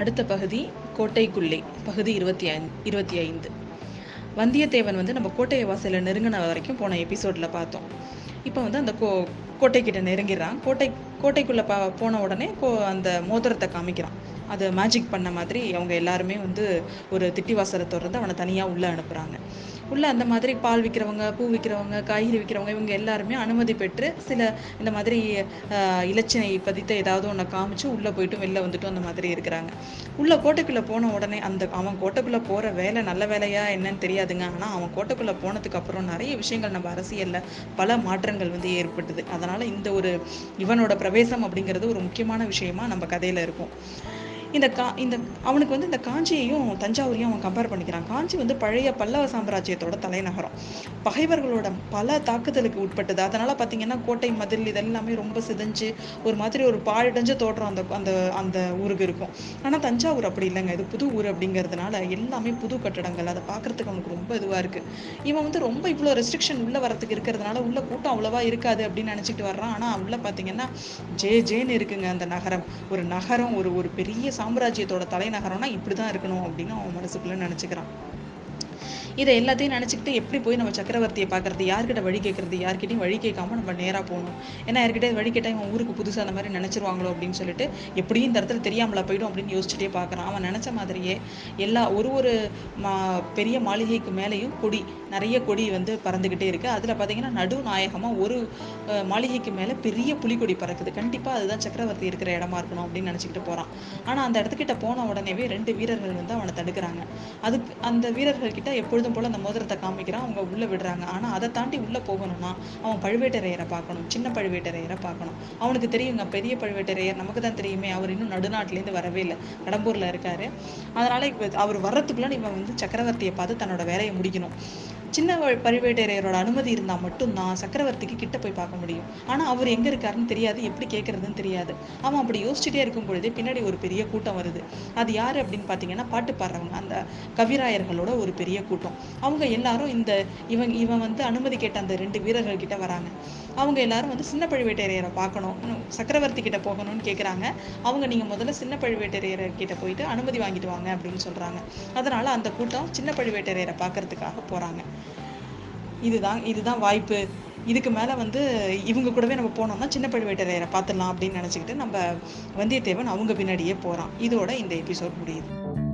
அடுத்த பகுதி கோட்டைக்குள்ளே பகுதி இருபத்தி ஐந்து இருபத்தி ஐந்து. வந்தியத்தேவன் வந்து நம்ம கோட்டை வாசலில் நெருங்கின வரைக்கும் போன எபிசோடில் பார்த்தோம். இப்போ வந்து அந்த கோ கோட்டைக்கிட்ட நெருங்கிடுறான். கோட்டை கோட்டைக்குள்ளே ப போன உடனே கோ அந்த மோதிரத்தை காமிக்கிறான். அது மேஜிக் பண்ண மாதிரி அவங்க எல்லாருமே வந்து ஒரு திட்டிவாசலை திறந்து அவனை தனியாக உள்ளே அனுப்புகிறாங்க உள்ளே அந்த மாதிரி பால் விற்கிறவங்க பூ விற்கிறவங்க காய்கறி விற்கிறவங்க இவங்க எல்லாருமே அனுமதி பெற்று சில இந்த மாதிரி இலச்சினை பதித்த ஏதாவது ஒன்றை காமிச்சு உள்ளே போயிட்டு வெளில வந்துட்டும் அந்த மாதிரி இருக்கிறாங்க. உள்ளே கோட்டைக்குள்ளே போன உடனே அந்த அவன் கோட்டைக்குள்ளே போகிற வேலை நல்ல வேலையா என்னன்னு தெரியாதுங்க. ஆனால் அவன் கோட்டைக்குள்ளே போனதுக்கு அப்புறம் நிறைய விஷயங்கள் நம்ம அரசியலில் பல மாற்றங்கள் வந்து ஏற்பட்டுது. அதனால் இந்த ஒரு இவனோட பிரவேசம் அப்படிங்கிறது ஒரு முக்கியமான விஷயமா நம்ம கதையில் இருக்கும். இந்த கா இந்த அவனுக்கு வந்து இந்த காஞ்சியையும் தஞ்சாவூரையும் அவன் கம்பேர் பண்ணிக்கிறான். காஞ்சி வந்து பழைய பல்லவ சாம்ராஜ்யத்தோட தலைநகரம். பகைவர்களோட பல தாக்குதலுக்கு உட்பட்டது. அதனால பார்த்தீங்கன்னா கோட்டை மதில் இதெல்லாமே ரொம்ப சிதைஞ்சு ஒரு மாதிரி ஒரு பாழடைஞ்ச தோற்றம் அந்த அந்த அந்த ஊருக்கு இருக்கும். ஆனால் தஞ்சாவூர் அப்படி இல்லைங்க. இது புது ஊர் அப்படிங்கிறதுனால எல்லாமே புது கட்டடங்கள். அதை பார்க்கறதுக்கு அவனுக்கு ரொம்ப இதுவாக இருக்குது இவன் வந்து ரொம்ப இவ்வளோ ரெஸ்ட்ரிக்ஷன் உள்ளே வரதுக்கு இருக்கிறதுனால உள்ள கூட்டம் அவ்வளோவா இருக்காது அப்படின்னு நினச்சிட்டு வர்றான். ஆனால் உள்ளே பார்த்தீங்கன்னா ஜே ஜேன்னு இருக்குங்க அந்த நகரம். ஒரு நகரம் ஒரு ஒரு பெரிய சாம்ராஜ்யத்தோட தலைநகரம்னா இப்படி தான் இருக்கணும் அப்படின்னு அவன் மனசுக்குள்ளே நினச்சிக்கிறான். இதை எல்லாத்தையும் நினச்சிக்கிட்டு எப்படி போய் நம்ம சக்கரவர்த்தியை பார்க்கறது? யார்கிட்ட வழி கேட்கறது? யார்கிட்டையும் வழி கேட்காம நம்ம நேராக போகணும். ஏன்னா யார்கிட்ட வழி கேட்டால் இவன் ஊருக்கு புதுசாக அந்த மாதிரி நினச்சிருவாங்களோ அப்படின்னு சொல்லிட்டு எப்படியும் இந்த இடத்துல தெரியாமலா போய்டும் அப்படின்னு யோசிச்சுட்டே பார்க்குறான். அவன் நினச்ச மாதிரியே எல்லா ஒரு ஒரு மா பெரிய மாளிகைக்கு மேலேயும் கொடி நிறைய கொடி வந்து பறந்துக்கிட்டே இருக்குது அதில் பார்த்தீங்கன்னா நடுநாயகமாக ஒரு மாளிகைக்கு மேலே பெரிய புலிக்கொடி பறக்குது. கண்டிப்பாக அதுதான் சக்கரவர்த்தி இருக்கிற இடமா இருக்கணும் அப்படின்னு நினச்சிக்கிட்டு போகிறான் ஆனால் அந்த இடத்துக்கிட்ட போன உடனேவே ரெண்டு வீரர்கள் வந்து அவனை தடுக்கிறாங்க. அதுக்கு அந்த வீரர்கள் கிட்ட எப்பொழுதும் போல அந்த மோதிரத்தை காமிக்கிறான். அவங்க உள்ள விடுறாங்க. ஆனா அதை தாண்டி உள்ள போகணும்னா அவன் பழுவேட்டரையரை பார்க்கணும். சின்ன பழுவேட்டரையரை பார்க்கணும். அவனுக்கு தெரியுங்க பெரிய பழுவேட்டரையர். நமக்கு தான் தெரியுமே அவர் இன்னும் நடுநாட்டிலேருந்து வரவே இல்லை. கடம்பூர்ல இருக்காரு. அதனால இப்ப அவர் வர்றதுக்குள்ள இவன் வந்து சக்கரவர்த்தியை பார்த்து தன்னோட வேலையை முடிக்கணும். சின்ன வ- பழுவேட்டரையரோட அனுமதி இருந்தால் மட்டும்தான் சக்கரவர்த்திக்கு கிட்ட போய் பார்க்க முடியும். ஆனால் அவர் எங்கே இருக்காருன்னு தெரியாது எப்படி கேட்குறதுன்னு தெரியாது. அவன் அப்படி யோசிச்சுட்டே இருக்கும் பொழுதே பின்னாடி ஒரு பெரிய கூட்டம் வருது. அது யார் அப்படின்னு பார்த்தீங்கன்னா பாட்டு பாடுறவங்க அந்த கவிராயர்களோட ஒரு பெரிய கூட்டம். அவங்க எல்லாரும் இந்த இவன் இவன் வந்து அனுமதி கேட்ட அந்த ரெண்டு வீரர்கள் கிட்ட வராங்க. அவங்க எல்லாரும் வந்து சின்ன பழுவேட்டரையரை பார்க்கணும் சக்கரவர்த்தி கிட்ட போகணும்னு கேட்குறாங்க அவங்க நீங்கள் முதல்ல சின்ன பழுவேட்டரையர் கிட்ட போயிட்டு அனுமதி வாங்கிட்டு வாங்க அப்படின்னு சொல்கிறாங்க அதனால அந்த கூட்டம் சின்ன பழுவேட்டரையரை பார்க்கறதுக்காக போகிறாங்க இதுதான் இதுதான் வாய்ப்பு. இதுக்கு மேல வந்து இவங்க கூடவே நம்ம போனோம்னா சின்ன பழுவேட்டரையரை பார்த்துடலாம் அப்படின்னு நினச்சிக்கிட்டு நம்ம வந்தியத்தேவன் அவங்க பின்னாடியே போறான். இதோட இந்த எபிசோட் முடியுது.